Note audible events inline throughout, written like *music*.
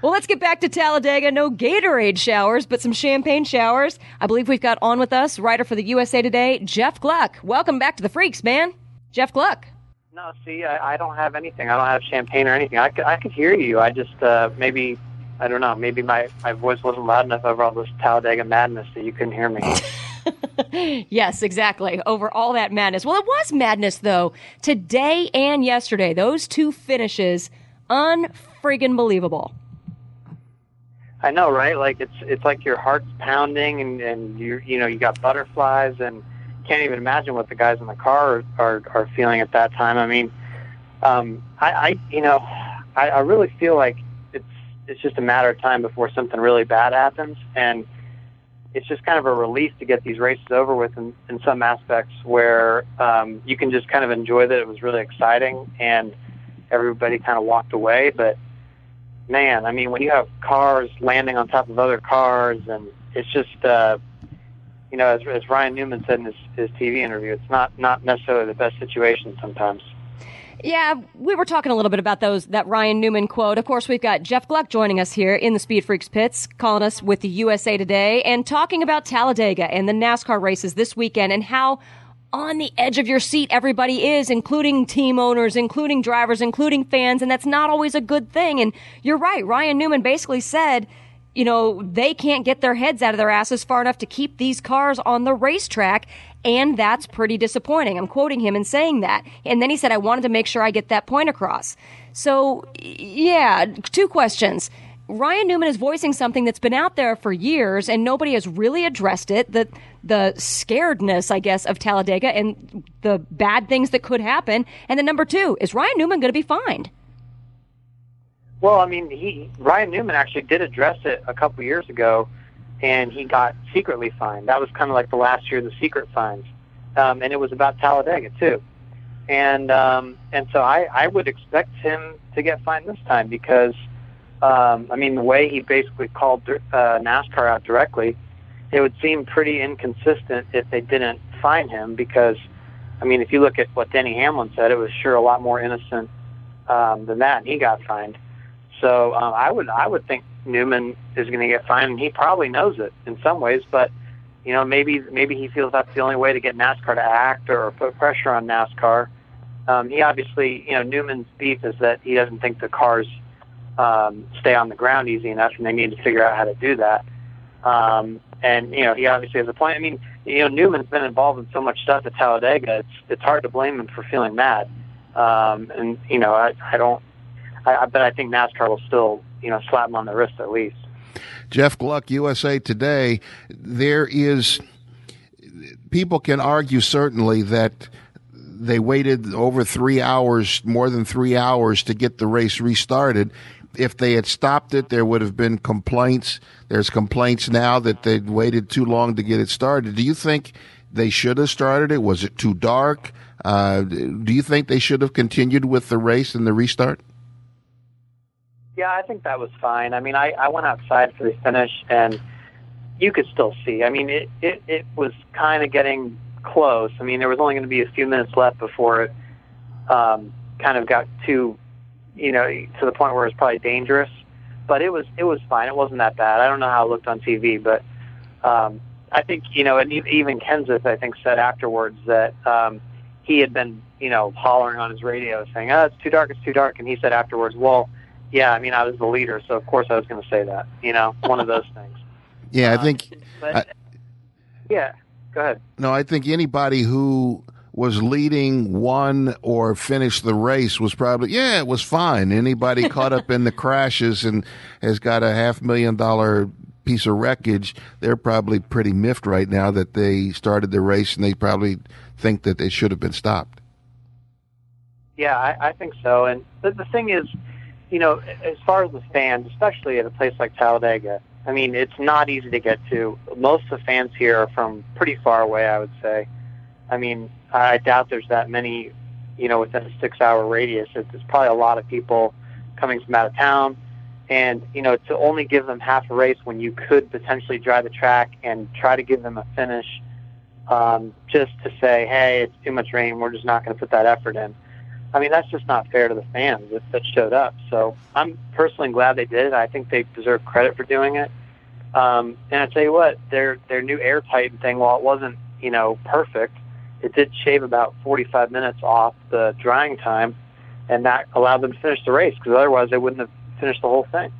Well, let's get back to Talladega. No Gatorade showers, but some champagne showers. I believe we've got on with us writer for the USA Today, Jeff Gluck. Welcome back to the Freaks, man. Jeff Gluck. No, see, I, I don't have anything. I don't have champagne or anything. I could, I could hear you. I just uh, maybe I don't know. Maybe my my voice wasn't loud enough over all this Talladega madness that you couldn't hear me. *laughs* yes, exactly. Over all that madness. Well, it was madness though. Today and yesterday, those two finishes, unfriggin' believable. I know, right? Like it's it's like your heart's pounding and and you you know you got butterflies and can't even imagine what the guys in the car are are are feeling at that time. I mean, um, I, I you know I, I really feel like it's it's just a matter of time before something really bad happens and it's just kind of a release to get these races over with in, in some aspects where um, you can just kind of enjoy that it was really exciting and everybody kind of walked away but man, I mean, when you have cars landing on top of other cars, and it's just, uh, you know, as, as Ryan Newman said in his, his TV interview, it's not not necessarily the best situation sometimes. Yeah, we were talking a little bit about those that Ryan Newman quote. Of course, we've got Jeff Gluck joining us here in the Speed Freaks pits, calling us with the USA Today and talking about Talladega and the NASCAR races this weekend and how on the edge of your seat everybody is, including team owners, including drivers, including fans, and that's not always a good thing. And you're right. Ryan Newman basically said, you know, they can't get their heads out of their asses far enough to keep these cars on the racetrack. And that's pretty disappointing. I'm quoting him and saying that. And then he said, I wanted to make sure I get that point across. So, yeah, two questions. Ryan Newman is voicing something that's been out there for years and nobody has really addressed it. The the scaredness, I guess, of Talladega and the bad things that could happen. And then number two, is Ryan Newman going to be fined? Well, I mean, he Ryan Newman actually did address it a couple years ago, and he got secretly fined. That was kind of like the last year of the secret fines, um, and it was about Talladega too. And um, and so I I would expect him to get fined this time because um, I mean, the way he basically called uh, NASCAR out directly, it would seem pretty inconsistent if they didn't fine him because, I mean, if you look at what Denny Hamlin said, it was sure a lot more innocent um, than that, and he got fined. So um, I would I would think Newman is going to get fined, and he probably knows it in some ways, but you know maybe maybe he feels that's the only way to get NASCAR to act or put pressure on NASCAR. Um, he obviously, you know, Newman's beef is that he doesn't think the cars um, stay on the ground easy enough, and they need to figure out how to do that. Um, and you know, he obviously has a point. I mean, you know, Newman's been involved in so much stuff at Talladega. It's it's hard to blame him for feeling mad. Um, and you know, I I don't. I, I but I think NASCAR will still you know slap him on the wrist at least. Jeff Gluck, USA Today. There is people can argue certainly that they waited over three hours, more than three hours, to get the race restarted if they had stopped it, there would have been complaints. There's complaints now that they'd waited too long to get it started. Do you think they should have started it? Was it too dark? Uh, do you think they should have continued with the race and the restart? Yeah, I think that was fine. I mean, I, I went outside for the finish, and you could still see. I mean, it, it, it was kind of getting close. I mean, there was only going to be a few minutes left before it um, kind of got too you know, to the point where it was probably dangerous. But it was it was fine. It wasn't that bad. I don't know how it looked on TV, but um, I think you know, and even Kenseth I think said afterwards that um, he had been you know hollering on his radio saying, "Oh, it's too dark. It's too dark," and he said afterwards, "Well, yeah, I mean, I was the leader, so of course I was going to say that." You know, one of those *laughs* things. yeah, I think. but, I, yeah, go ahead. No, I think anybody who was leading, one or finished the race was probably, yeah, it was fine. Anybody *laughs* caught up in the crashes and has got a half million dollar piece of wreckage, they're probably pretty miffed right now that they started the race and they probably think that they should have been stopped. Yeah, I, I think so. And the, the thing is, you know, as far as the fans, especially at a place like Talladega, I mean, it's not easy to get to. Most of the fans here are from pretty far away, I would say. I mean, I doubt there's that many, you know, within a six-hour radius. There's probably a lot of people coming from out of town, and you know, to only give them half a race when you could potentially drive the track and try to give them a finish, um, just to say, hey, it's too much rain, we're just not going to put that effort in. I mean, that's just not fair to the fans that, that showed up. So I'm personally glad they did it. I think they deserve credit for doing it. Um, and I tell you what, their their new Air Titan thing, while it wasn't you know perfect, it did shave about 45 minutes off the drying time, and that allowed them to finish the race because otherwise they wouldn't have finished the whole thing.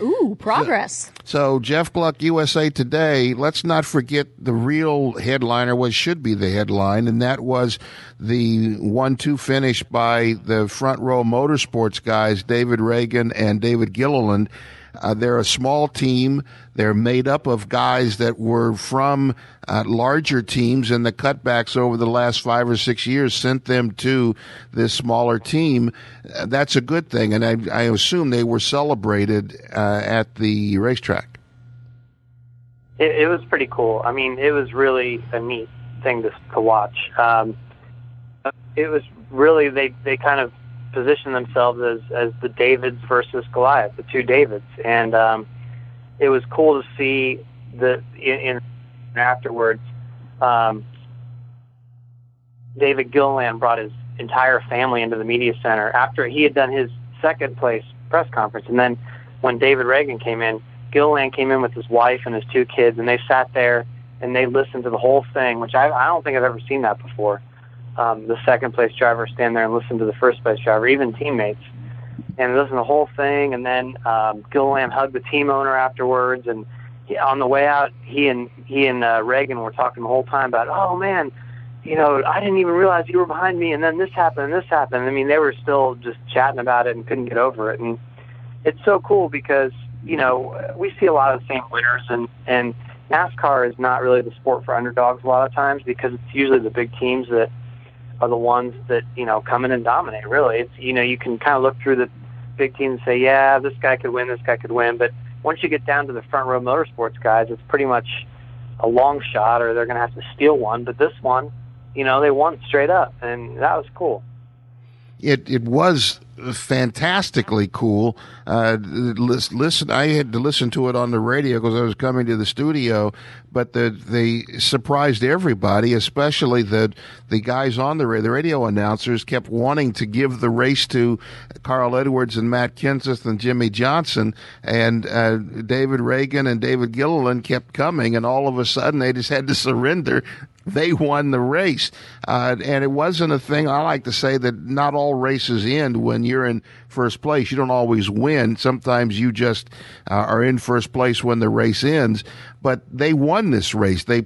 Ooh, progress. So, Jeff Gluck, USA Today, let's not forget the real headliner, what should be the headline, and that was the 1 2 finish by the front row motorsports guys, David Ragan and David Gilliland. Uh, they're a small team. They're made up of guys that were from uh, larger teams, and the cutbacks over the last five or six years sent them to this smaller team. Uh, that's a good thing, and I, I assume they were celebrated uh, at the racetrack. It, it, was pretty cool. I mean, it was really a neat thing to, to watch. Um, it was really they they kind of position themselves as as the Davids versus Goliath, the two Davids, and um, it was cool to see the in, in afterwards. Um, David Gilliland brought his entire family into the media center after he had done his second place press conference, and then when David Ragan came in, Gilliland came in with his wife and his two kids, and they sat there and they listened to the whole thing, which I, I don't think I've ever seen that before um, the second place driver stand there and listen to the first place driver, even teammates, and listen to the whole thing. And then um, Gilliland hugged the team owner afterwards. And he, on the way out, he and he and uh, Ragan were talking the whole time about, oh man, you know, I didn't even realize you were behind me, and then this happened, and this happened. I mean, they were still just chatting about it and couldn't get over it. And it's so cool because you know we see a lot of the same winners, and and NASCAR is not really the sport for underdogs a lot of times because it's usually the big teams that are the ones that you know come in and dominate. Really, it's you know you can kind of look through the big teams and say, yeah, this guy could win, this guy could win, but once you get down to the front row motorsports guys, it's pretty much a long shot, or they're going to have to steal one. But this one, you know, they won straight up, and that was cool. It it was fantastically cool. Uh, listen, I had to listen to it on the radio because I was coming to the studio, but the, they surprised everybody, especially the the guys on the radio. The radio announcers kept wanting to give the race to Carl Edwards and Matt Kenseth and Jimmie Johnson, and uh, David Ragan and David Gilliland kept coming, and all of a sudden they just had to surrender they won the race. Uh, and it wasn't a thing. I like to say that not all races end when you're in first place. You don't always win. Sometimes you just uh, are in first place when the race ends. But they won this race. They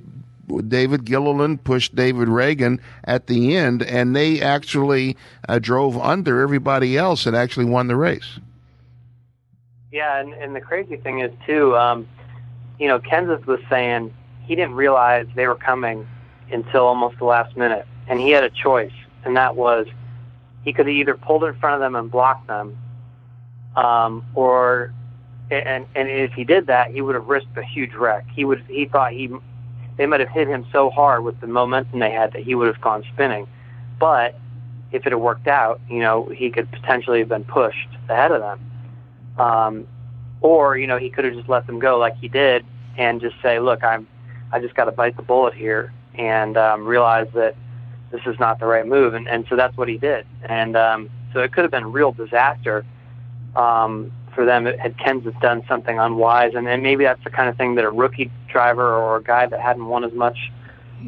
David Gilliland pushed David Ragan at the end, and they actually uh, drove under everybody else and actually won the race. Yeah, and, and the crazy thing is too, um, you know, Kenseth was saying he didn't realize they were coming until almost the last minute, and he had a choice, and that was he could have either pulled in front of them and blocked them, um, or and and if he did that, he would have risked a huge wreck. He would he thought he they might have hit him so hard with the momentum they had that he would have gone spinning, but if it had worked out, you know, he could potentially have been pushed ahead of them. Um, or, you know, he could have just let them go like he did and just say, look, I'm, I just got to bite the bullet here and um, realize that this is not the right move. And, and so that's what he did. And um, so it could have been real disaster um, for them had Kenseth done something unwise. And, and maybe that's the kind of thing that a rookie driver or a guy that hadn't won as much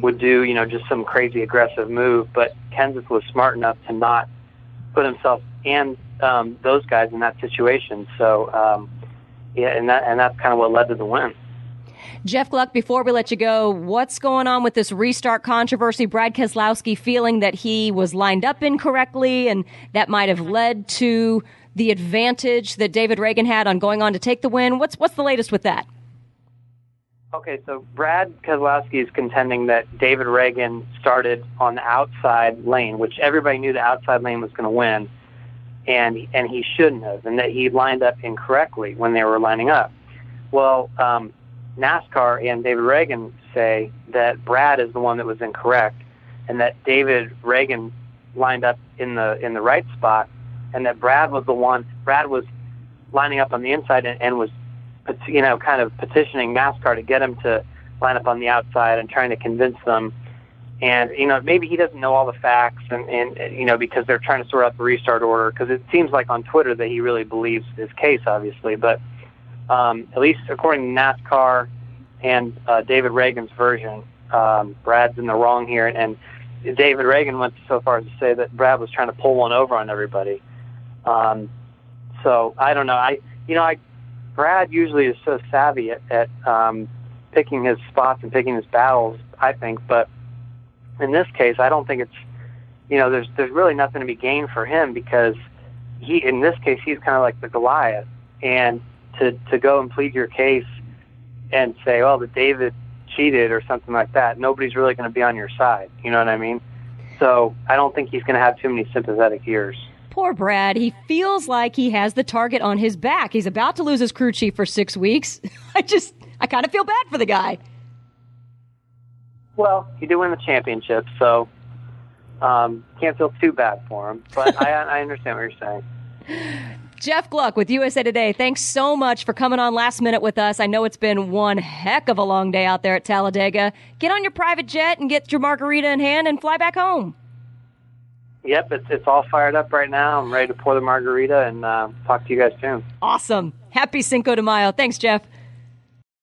would do, you know, just some crazy aggressive move. But Kenseth was smart enough to not put himself and um, those guys in that situation. So, um, yeah, and that and that's kind of what led to the win. Jeff Gluck, before we let you go, what's going on with this restart controversy? Brad Keselowski feeling that he was lined up incorrectly and that might have led to the advantage that David Ragan had on going on to take the win. What's what's the latest with that? Okay, so Brad Keselowski is contending that David Ragan started on the outside lane, which everybody knew the outside lane was going to win, and and he shouldn't have, and that he lined up incorrectly when they were lining up. Well, um, NASCAR and David Ragan say that Brad is the one that was incorrect, and that David Ragan lined up in the in the right spot, and that Brad was the one. Brad was lining up on the inside and, and was, you know, kind of petitioning NASCAR to get him to line up on the outside and trying to convince them and you know maybe he doesn't know all the facts, and and you know because they're trying to sort out the restart order. Because it seems like on Twitter that he really believes his case, obviously, but um, at least according to NASCAR and uh, David Ragan's version, um, Brad's in the wrong here, and, and David Ragan went so far as to say that Brad was trying to pull one over on everybody. Um, so I don't know. I you know I Brad usually is so savvy at, at um, picking his spots and picking his battles. I think, but in this case, I don't think it's you know there's there's really nothing to be gained for him because he in this case he's kind of like the Goliath, and to to go and plead your case and say, well, that David cheated or something like that, nobody's really going to be on your side. You know what I mean? So I don't think he's going to have too many sympathetic ears. Poor Brad. He feels like he has the target on his back. He's about to lose his crew chief for six weeks. *laughs* I just, I kind of feel bad for the guy. Well, he did win the championship, so um, can't feel too bad for him. But *laughs* I, I understand what you're saying. Jeff Gluck with USA Today. Thanks so much for coming on last minute with us. I know it's been one heck of a long day out there at Talladega. Get on your private jet and get your margarita in hand and fly back home. Yep, it's, it's all fired up right now. I'm ready to pour the margarita and uh, talk to you guys soon. Awesome. Happy Cinco de Mayo. Thanks, Jeff.